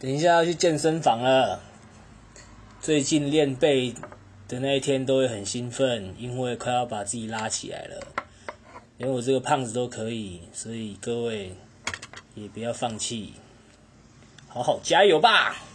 等一下要去健身房了。最近练背的那一天都会很兴奋因为快要把自己拉起来了。连我这个胖子都可以所以各位也不要放弃。好好加油吧！